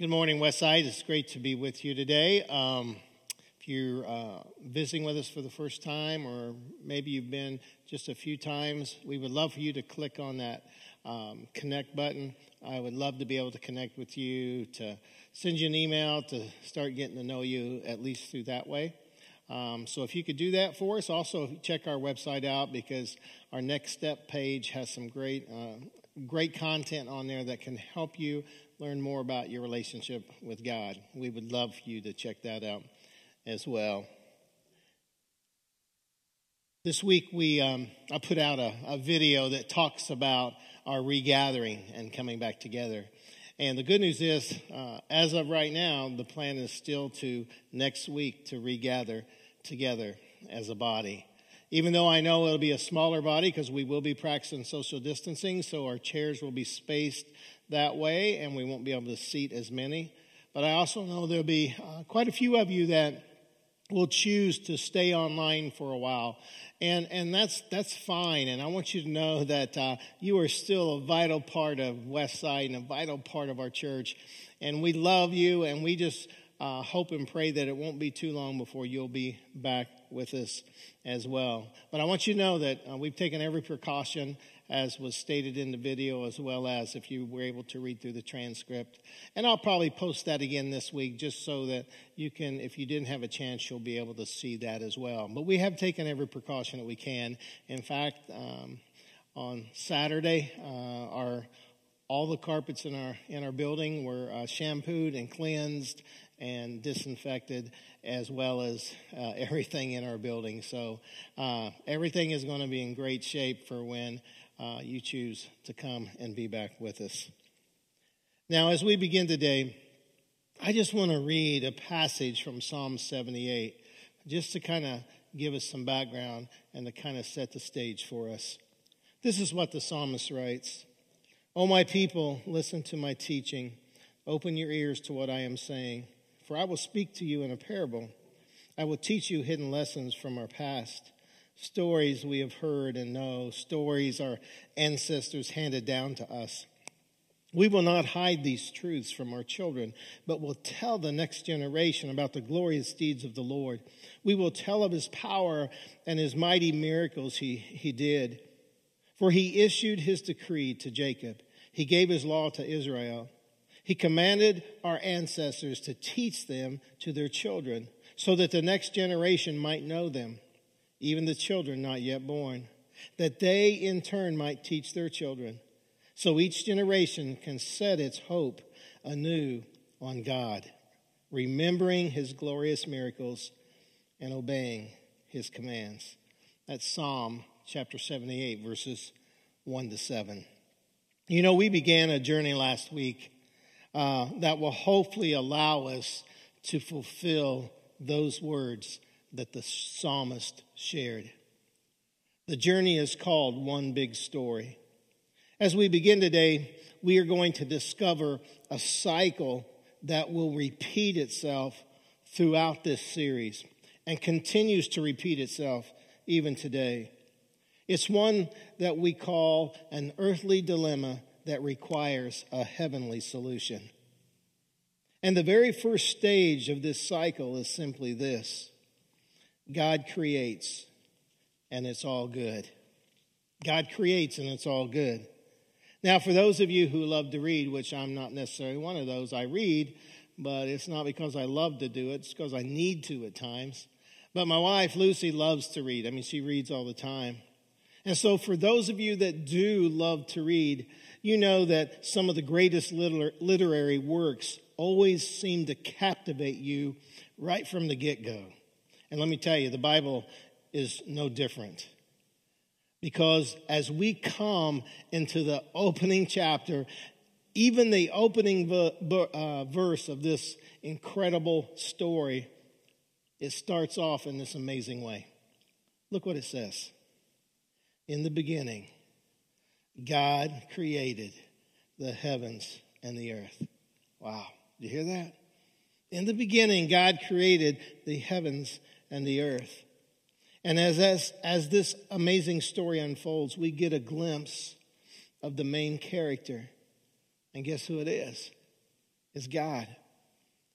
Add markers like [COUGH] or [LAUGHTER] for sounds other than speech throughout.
Good morning, Westside. It's great to be with you today. Um, if you're uh, visiting with us for the first time, or maybe you've been just a few times, we would love for you to click on that um, connect button. I would love to be able to connect with you, to send you an email, to start getting to know you at least through that way. Um, so if you could do that for us, also check our website out because our next step page has some great, uh, great content on there that can help you learn more about your relationship with God. We would love for you to check that out as well. This week, we um, I put out a, a video that talks about our regathering and coming back together. And the good news is, uh, as of right now, the plan is still to next week to regather together as a body. Even though I know it'll be a smaller body because we will be practicing social distancing, so our chairs will be spaced that way and we won't be able to seat as many. But I also know there'll be uh, quite a few of you that will choose to stay online for a while. And, and that's, that's fine. And I want you to know that uh, you are still a vital part of Westside and a vital part of our church. And we love you and we just uh, hope and pray that it won't be too long before you'll be back with us as well. But I want you to know that uh, we've taken every precaution as was stated in the video, as well as if you were able to read through the transcript. And I'll probably post that again this week just so that you can, if you didn't have a chance, you'll be able to see that as well. But we have taken every precaution that we can. In fact, um, on Saturday, uh, our all the carpets in our in our building were uh, shampooed and cleansed and disinfected, as well as uh, [LAUGHS] everything in our building. So uh, everything is going to be in great shape for when uh, you choose to come and be back with us. Now, as we begin today, I just want to read a passage from Psalm 78 just to kind of give us some background and to kind of set the stage for us. This is what the psalmist writes O my people, listen to my teaching. Open your ears to what I am saying, for I will speak to you in a parable. I will teach you hidden lessons from our past stories we have heard and know, stories our ancestors handed down to us. We will not hide these truths from our children, but will tell the next generation about the glorious deeds of the Lord. We will tell of his power and his mighty miracles he, he did. For he issued his decree to Jacob. He gave his law to Israel. He commanded our ancestors to teach them to their children so that the next generation might know them even the children not yet born, that they in turn might teach their children. So each generation can set its hope anew on God, remembering his glorious miracles and obeying his commands. That's Psalm chapter 78, verses 1 to 7. You know, we began a journey last week uh, that will hopefully allow us to fulfill those words that the psalmist shared. The journey is called One Big Story. As we begin today, we are going to discover a cycle that will repeat itself throughout this series and continues to repeat itself even today. It's one that we call an earthly dilemma that requires a heavenly solution. And the very first stage of this cycle is simply this God creates and it's all good. God creates and it's all good. Now, for those of you who love to read, which I'm not necessarily one of those, I read, but it's not because I love to do it, it's because I need to at times. But my wife, Lucy, loves to read. I mean, she reads all the time. And so, for those of you that do love to read, you know that some of the greatest literary works always seem to captivate you right from the get go. And let me tell you, the Bible is no different. Because as we come into the opening chapter, even the opening uh, verse of this incredible story, it starts off in this amazing way. Look what it says. In the beginning, God created the heavens and the earth. Wow. Do you hear that? In the beginning, God created the heavens and the earth. And as, as, as this amazing story unfolds, we get a glimpse of the main character. And guess who it is? is God.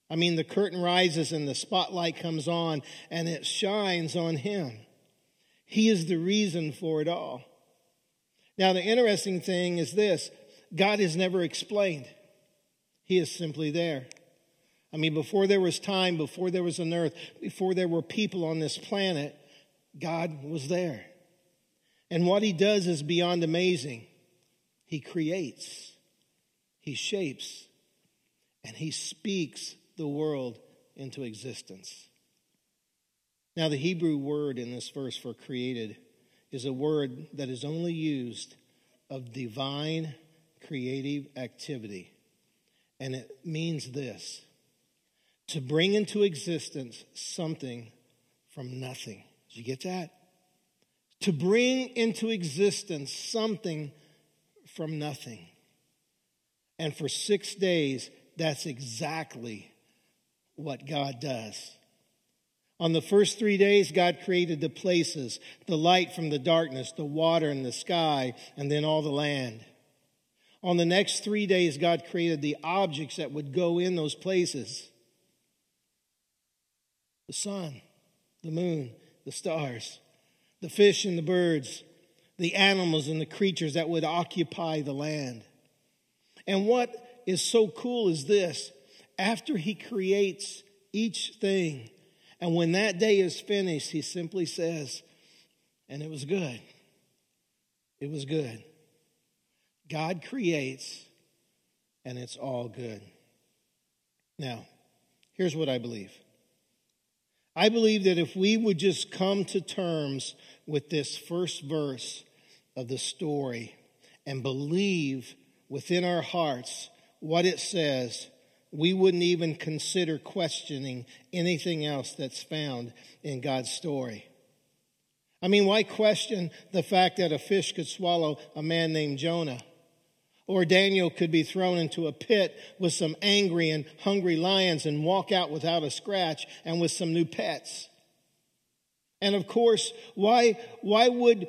I mean, the curtain rises and the spotlight comes on and it shines on him. He is the reason for it all. Now, the interesting thing is this God is never explained, He is simply there. I mean, before there was time, before there was an earth, before there were people on this planet, God was there. And what He does is beyond amazing. He creates, He shapes, and He speaks the world into existence. Now, the Hebrew word in this verse for created is a word that is only used of divine creative activity. And it means this to bring into existence something from nothing. Did you get that? To bring into existence something from nothing. And for six days, that's exactly what God does. On the first three days, God created the places, the light from the darkness, the water and the sky, and then all the land. On the next three days, God created the objects that would go in those places the sun, the moon, the stars, the fish and the birds, the animals and the creatures that would occupy the land. And what is so cool is this after he creates each thing, and when that day is finished, he simply says, and it was good. It was good. God creates, and it's all good. Now, here's what I believe. I believe that if we would just come to terms with this first verse of the story and believe within our hearts what it says, we wouldn't even consider questioning anything else that's found in God's story. I mean, why question the fact that a fish could swallow a man named Jonah? Or Daniel could be thrown into a pit with some angry and hungry lions and walk out without a scratch and with some new pets. And of course, why, why would,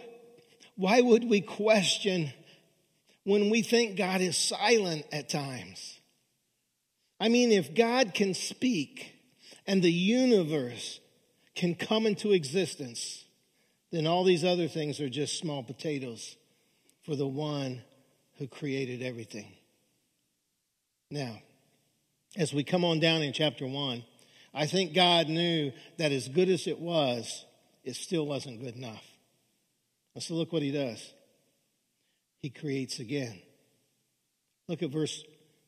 why would we question when we think God is silent at times? I mean, if God can speak and the universe can come into existence, then all these other things are just small potatoes for the one who created everything. Now, as we come on down in chapter one, I think God knew that as good as it was, it still wasn't good enough. And so look what he does. He creates again. Look at verse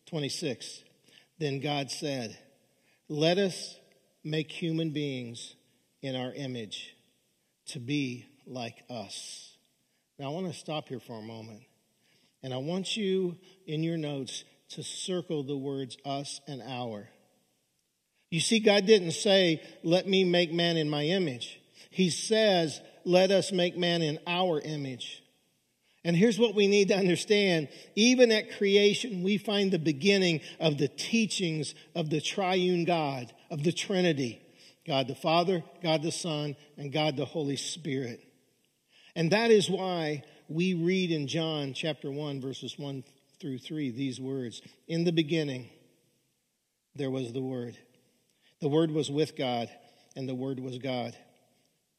26. Then God said, Let us make human beings in our image to be like us. Now I want to stop here for a moment. And I want you in your notes to circle the words us and our. You see, God didn't say, let me make man in my image. He says, let us make man in our image. And here's what we need to understand. Even at creation, we find the beginning of the teachings of the triune God, of the Trinity. God the Father, God the Son, and God the Holy Spirit. And that is why we read in John chapter 1, verses 1 through 3, these words In the beginning, there was the Word. The Word was with God, and the Word was God.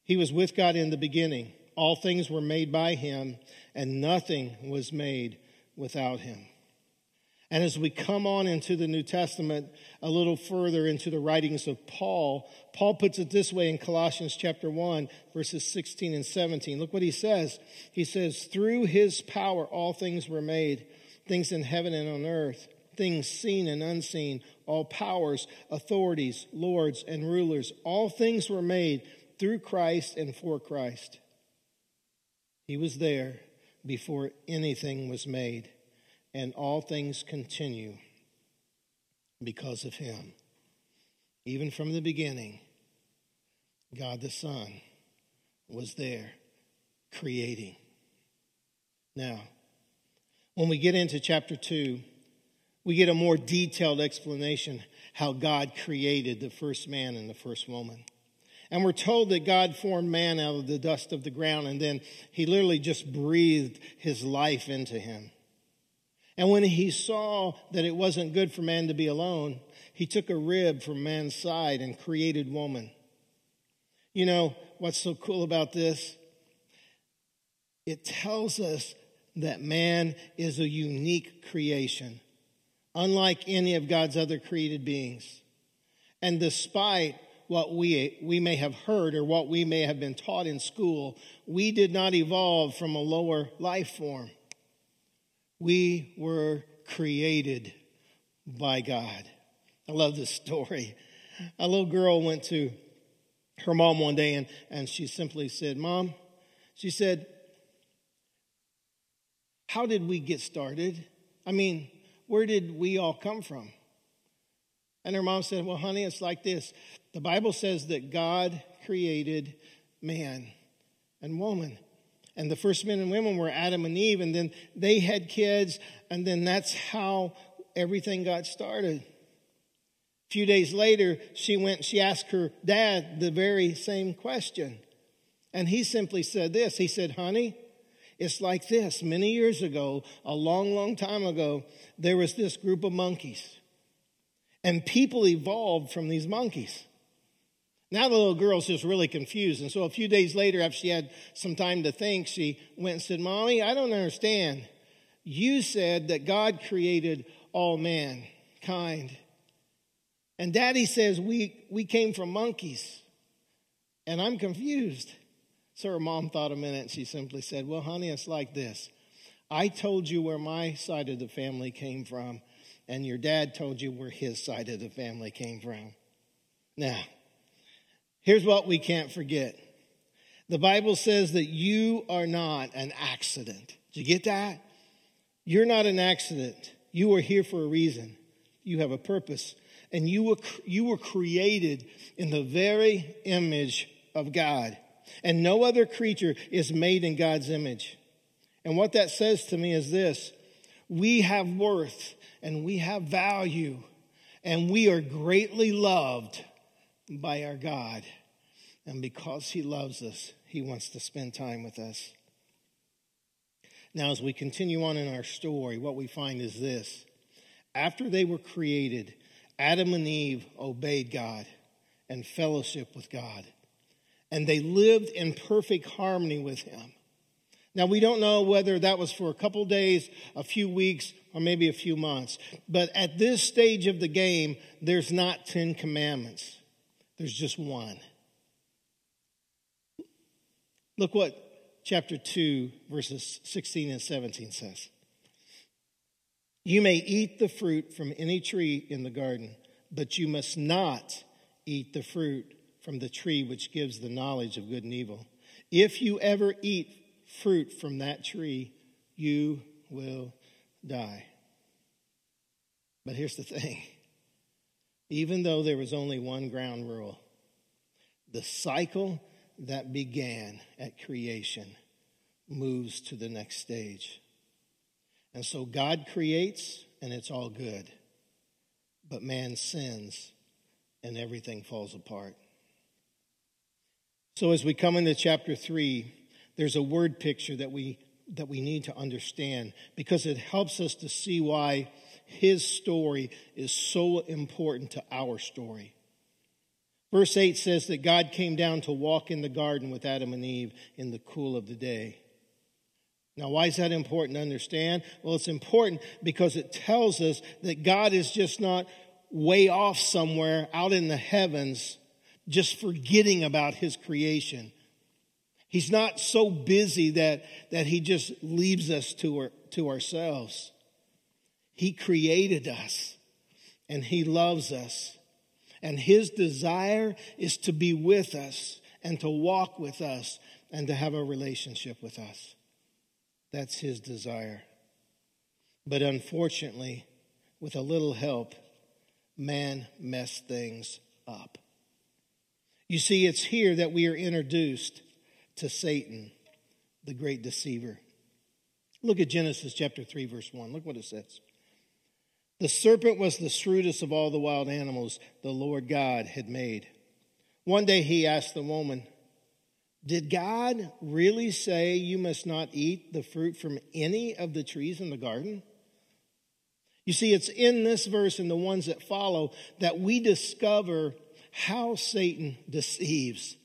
He was with God in the beginning. All things were made by Him, and nothing was made without Him. And as we come on into the New Testament a little further into the writings of Paul, Paul puts it this way in Colossians chapter 1, verses 16 and 17. Look what he says. He says, Through his power all things were made, things in heaven and on earth, things seen and unseen, all powers, authorities, lords, and rulers. All things were made through Christ and for Christ. He was there before anything was made and all things continue because of him. Even from the beginning, God the Son was there creating. Now, when we get into chapter 2, we get a more detailed explanation how God created the first man and the first woman. And we're told that God formed man out of the dust of the ground and then he literally just breathed his life into him. And when he saw that it wasn't good for man to be alone, he took a rib from man's side and created woman. You know what's so cool about this? It tells us that man is a unique creation, unlike any of God's other created beings. And despite what we, we may have heard or what we may have been taught in school, we did not evolve from a lower life form. We were created by God. I love this story. A little girl went to her mom one day and, and she simply said, Mom, she said, How did we get started? I mean, where did we all come from? And her mom said, Well, honey, it's like this. The Bible says that God created man and woman. And the first men and women were Adam and Eve, and then they had kids, and then that's how everything got started. A few days later, she went, she asked her dad the very same question. And he simply said this. He said, honey, it's like this. Many years ago, a long, long time ago, there was this group of monkeys. And people evolved from these monkeys. Now the little girl's just really confused. And so a few days later, after she had some time to think, she went and said, Mommy, I don't understand. You said that God created all mankind. And daddy says we, we came from monkeys. And I'm confused. So her mom thought a minute and she simply said, Well, honey, it's like this. I told you where my side of the family came from, and your dad told you where his side of the family came from. Now, Here's what we can't forget. The Bible says that you are not an accident. Did you get that? You're not an accident. You are here for a reason. You have a purpose. And you were, you were created in the very image of God. And no other creature is made in God's image. And what that says to me is this. We have worth and we have value and we are greatly loved by our God. And because He loves us, He wants to spend time with us. Now, as we continue on in our story, what we find is this. After they were created, Adam and Eve obeyed God and fellowship with God. And they lived in perfect harmony with Him. Now, we don't know whether that was for a couple days, a few weeks, or maybe a few months. But at this stage of the game, there's not 10 commandments. There's just one. Look what chapter 2, verses 16 and 17 says. You may eat the fruit from any tree in the garden, but you must not eat the fruit from the tree which gives the knowledge of good and evil. If you ever eat fruit from that tree, you will die. But here's the thing even though there was only one ground rule, the cycle that began at creation moves to the next stage. And so God creates and it's all good. But man sins and everything falls apart. So as we come into chapter 3, there's a word picture that we that we need to understand because it helps us to see why his story is so important to our story. Verse 8 says that God came down to walk in the garden with Adam and Eve in the cool of the day. Now, why is that important to understand? Well, it's important because it tells us that God is just not way off somewhere out in the heavens, just forgetting about his creation. He's not so busy that, that he just leaves us to, our, to ourselves. He created us and He loves us. And His desire is to be with us and to walk with us and to have a relationship with us. That's His desire. But unfortunately, with a little help, man messed things up. You see, it's here that we are introduced to Satan, the great deceiver. Look at Genesis chapter 3, verse 1. Look what it says. The serpent was the shrewdest of all the wild animals the Lord God had made. One day he asked the woman, Did God really say you must not eat the fruit from any of the trees in the garden? You see, it's in this verse and the ones that follow that we discover how Satan deceives.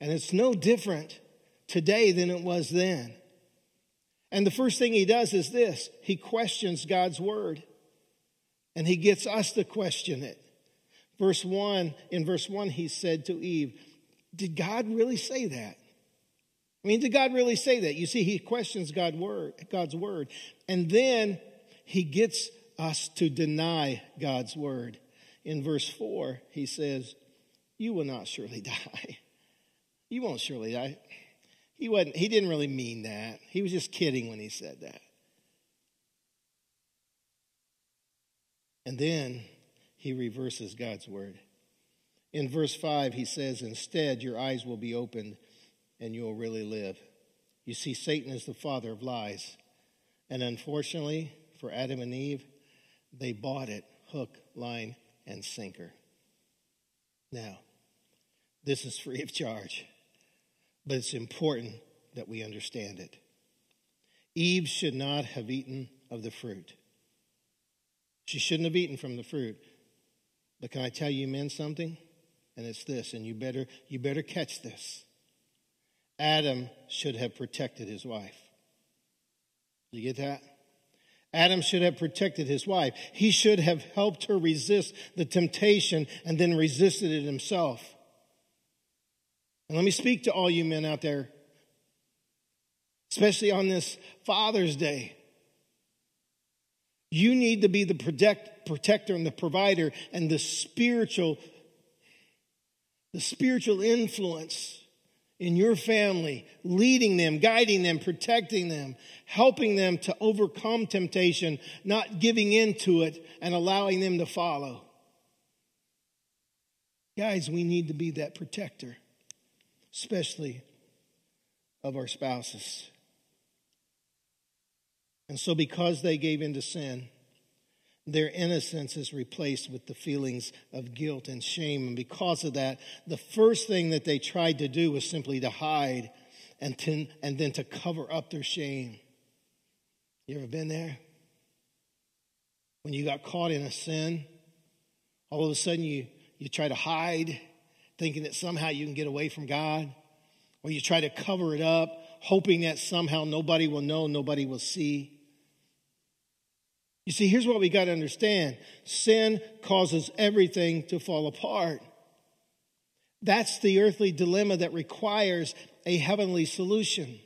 And it's no different today than it was then. And the first thing he does is this he questions God's word. And he gets us to question it. Verse 1, in verse 1, he said to Eve, Did God really say that? I mean, did God really say that? You see, he questions God's word, God's word. And then he gets us to deny God's word. In verse 4, he says, You will not surely [LAUGHS] die. You won't surely die. He wasn't, he didn't really mean that. He was just kidding when he said that. And then he reverses God's word. In verse 5, he says, Instead, your eyes will be opened and you'll really live. You see, Satan is the father of lies. And unfortunately, for Adam and Eve, they bought it hook, line, and sinker. Now, this is free of charge, but it's important that we understand it. Eve should not have eaten of the fruit. She shouldn't have eaten from the fruit. But can I tell you men something? And it's this, and you better you better catch this. Adam should have protected his wife. You get that? Adam should have protected his wife. He should have helped her resist the temptation and then resisted it himself. And let me speak to all you men out there, especially on this Father's Day. You need to be the protect, protector and the provider and the spiritual, the spiritual influence in your family, leading them, guiding them, protecting them, helping them to overcome temptation, not giving in to it and allowing them to follow. Guys, we need to be that protector, especially of our spouses. And so, because they gave in to sin, their innocence is replaced with the feelings of guilt and shame. And because of that, the first thing that they tried to do was simply to hide and, to, and then to cover up their shame. You ever been there? When you got caught in a sin, all of a sudden you, you try to hide, thinking that somehow you can get away from God, or you try to cover it up, hoping that somehow nobody will know, nobody will see. You see, here's what we got to understand sin causes everything to fall apart. That's the earthly dilemma that requires a heavenly solution.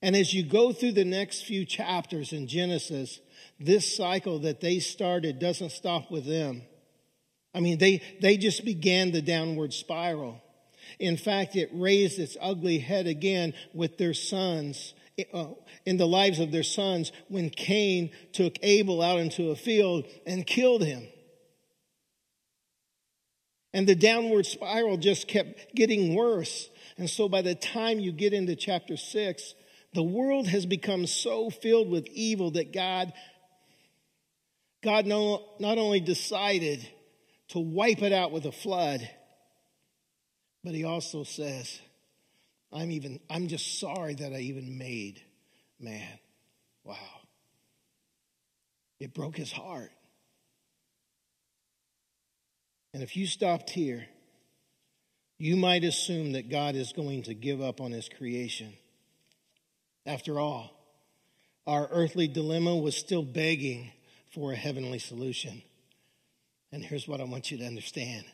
And as you go through the next few chapters in Genesis, this cycle that they started doesn't stop with them. I mean, they, they just began the downward spiral. In fact, it raised its ugly head again with their sons Uh, in the lives of their sons when Cain took Abel out into a field and killed him. And the downward spiral just kept getting worse. And so by the time you get into chapter six, the world has become so filled with evil that God, God no, not only decided to wipe it out with a flood, but he also says, I'm even, I'm just sorry that I even made man. Wow. It broke his heart. And if you stopped here, you might assume that God is going to give up on his creation. After all, our earthly dilemma was still begging for a heavenly solution. And here's what I want you to understand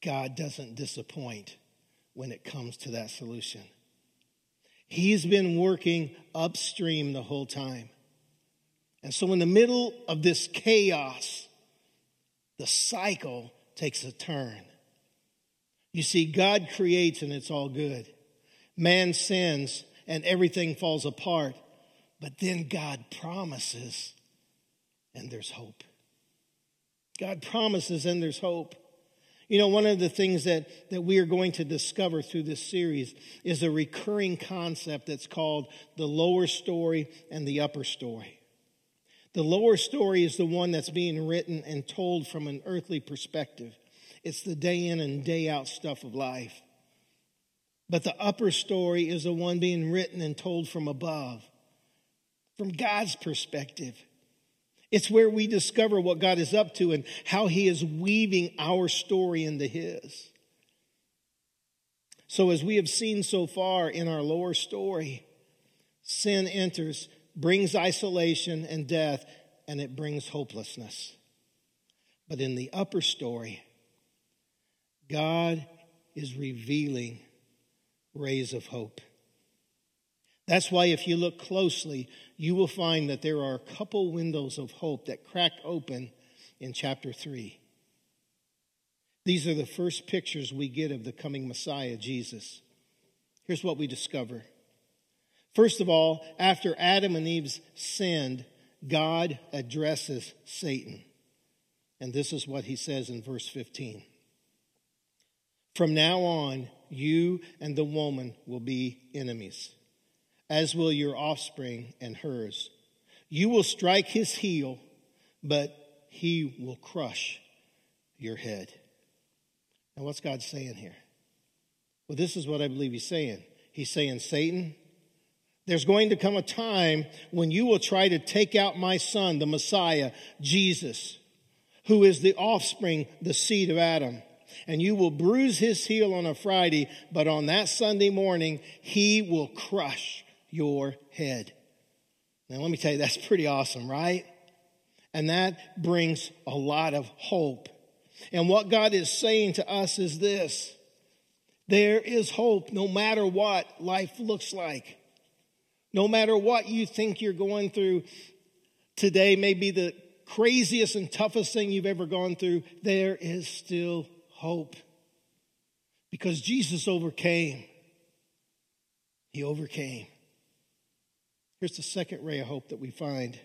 God doesn't disappoint when it comes to that solution. He's been working upstream the whole time. And so, in the middle of this chaos, the cycle takes a turn. You see, God creates and it's all good. Man sins and everything falls apart. But then God promises and there's hope. God promises and there's hope. You know, one of the things that, that we are going to discover through this series is a recurring concept that's called the lower story and the upper story. The lower story is the one that's being written and told from an earthly perspective. It's the day in and day out stuff of life. But the upper story is the one being written and told from above, from God's perspective. It's where we discover what God is up to and how He is weaving our story into His. So, as we have seen so far in our lower story, sin enters, brings isolation and death, and it brings hopelessness. But in the upper story, God is revealing rays of hope. That's why, if you look closely, you will find that there are a couple windows of hope that crack open in chapter 3. These are the first pictures we get of the coming Messiah, Jesus. Here's what we discover. First of all, after Adam and Eve sinned, God addresses Satan. And this is what he says in verse 15. From now on, you and the woman will be enemies, as will your offspring and hers. You will strike his heel, but he will crush your head. Now, what's God saying here? Well, this is what I believe he's saying. He's saying, Satan, there's going to come a time when you will try to take out my son, the Messiah, Jesus, who is the offspring, the seed of Adam. And you will bruise his heel on a Friday, but on that Sunday morning, he will crush your head. Now, let me tell you, that's pretty awesome, right? And that brings a lot of hope and what God is saying to us is this there is hope no matter what life looks like. No matter what you think you're going through today, may be the craziest and toughest thing you've ever gone through, there is still hope. Because Jesus overcame. He overcame. Here's the second ray of hope that we find,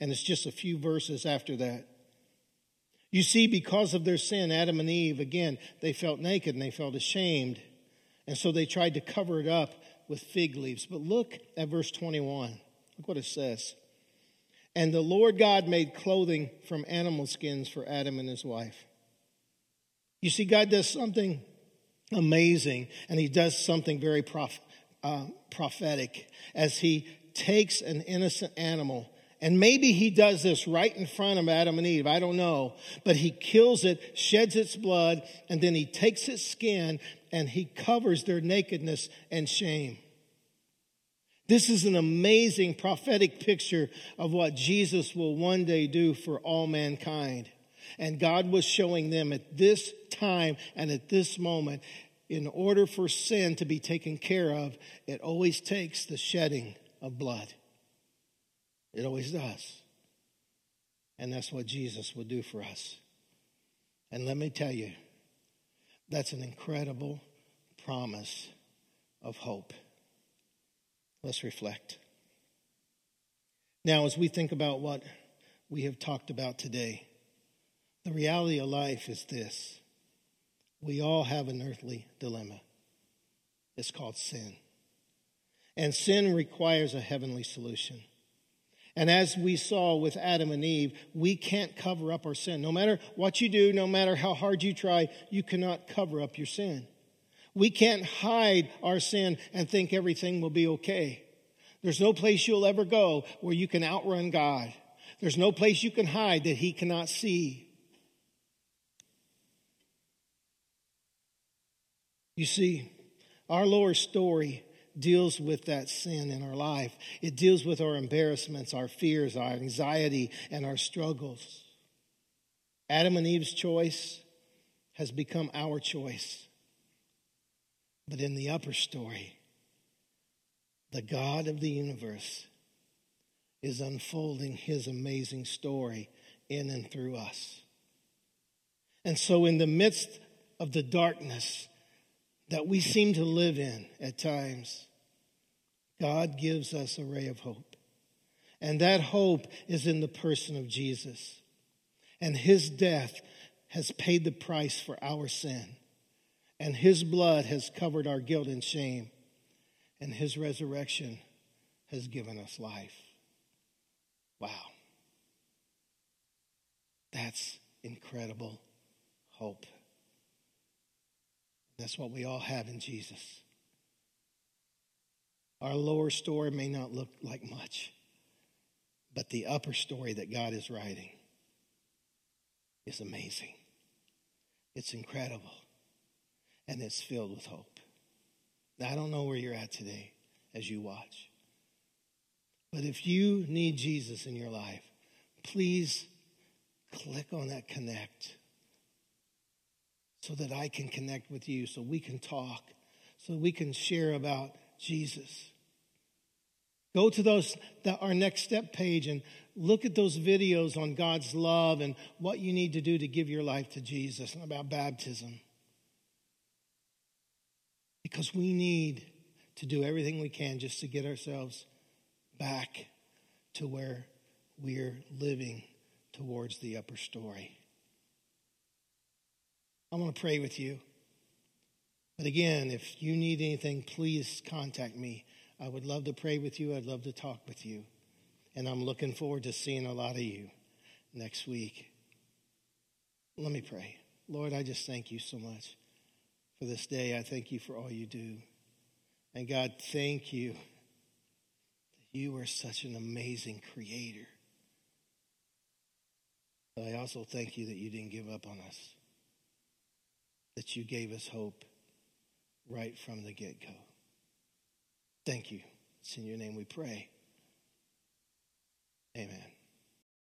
and it's just a few verses after that. You see, because of their sin, Adam and Eve, again, they felt naked and they felt ashamed. And so they tried to cover it up with fig leaves. But look at verse 21. Look what it says. And the Lord God made clothing from animal skins for Adam and his wife. You see, God does something amazing, and he does something very prof- uh, prophetic as he takes an innocent animal and maybe he does this right in front of Adam and Eve. I don't know. But he kills it, sheds its blood, and then he takes its skin and he covers their nakedness and shame. This is an amazing prophetic picture of what Jesus will one day do for all mankind. And God was showing them at this time and at this moment, in order for sin to be taken care of, it always takes the shedding of blood. It always does. And that's what Jesus will do for us. And let me tell you, that's an incredible promise of hope. Let's reflect. Now, as we think about what we have talked about today, the reality of life is this we all have an earthly dilemma. It's called sin. And sin requires a heavenly solution. And as we saw with Adam and Eve, we can't cover up our sin. No matter what you do, no matter how hard you try, you cannot cover up your sin. We can't hide our sin and think everything will be okay. There's no place you'll ever go where you can outrun God. There's no place you can hide that He cannot see. You see, our lower story deals with that sin in our life. It deals with our embarrassments, our fears, our anxiety, and our struggles. Adam and Eve's choice has become our choice. But in the upper story, the God of the universe is unfolding his amazing story in and through us. And so, in the midst of the darkness that we seem to live in at times, God gives us a ray of hope. And that hope is in the person of Jesus. And his death has paid the price for our sin. And his blood has covered our guilt and shame. And his resurrection has given us life. Wow. That's incredible hope. That's what we all have in Jesus. Our lower story may not look like much, But the upper story that God is writing is amazing. It's incredible. And it's filled with hope. Now, I don't know where you're at today as you watch. But if you need Jesus in your life, please click on that connect so that I can connect with you, so we can talk, so we can share about Jesus. Go to those that our next step page and look at those videos on God's love and what you need to do to give your life to Jesus and about baptism. Because we need to do everything we can just to get ourselves back to where we're living towards the upper story. I want to pray with you. But again, if you need anything, please contact me. I would love to pray with you. I'd love to talk with you. And I'm looking forward to seeing a lot of you next week. Let me pray. Lord, I just thank you so much for this day. I thank you for all you do. And God, thank you you are such an amazing creator. But I also thank you that you didn't give up on us, that you gave us hope right from the get go. Thank you. It's in your name we pray. Amen.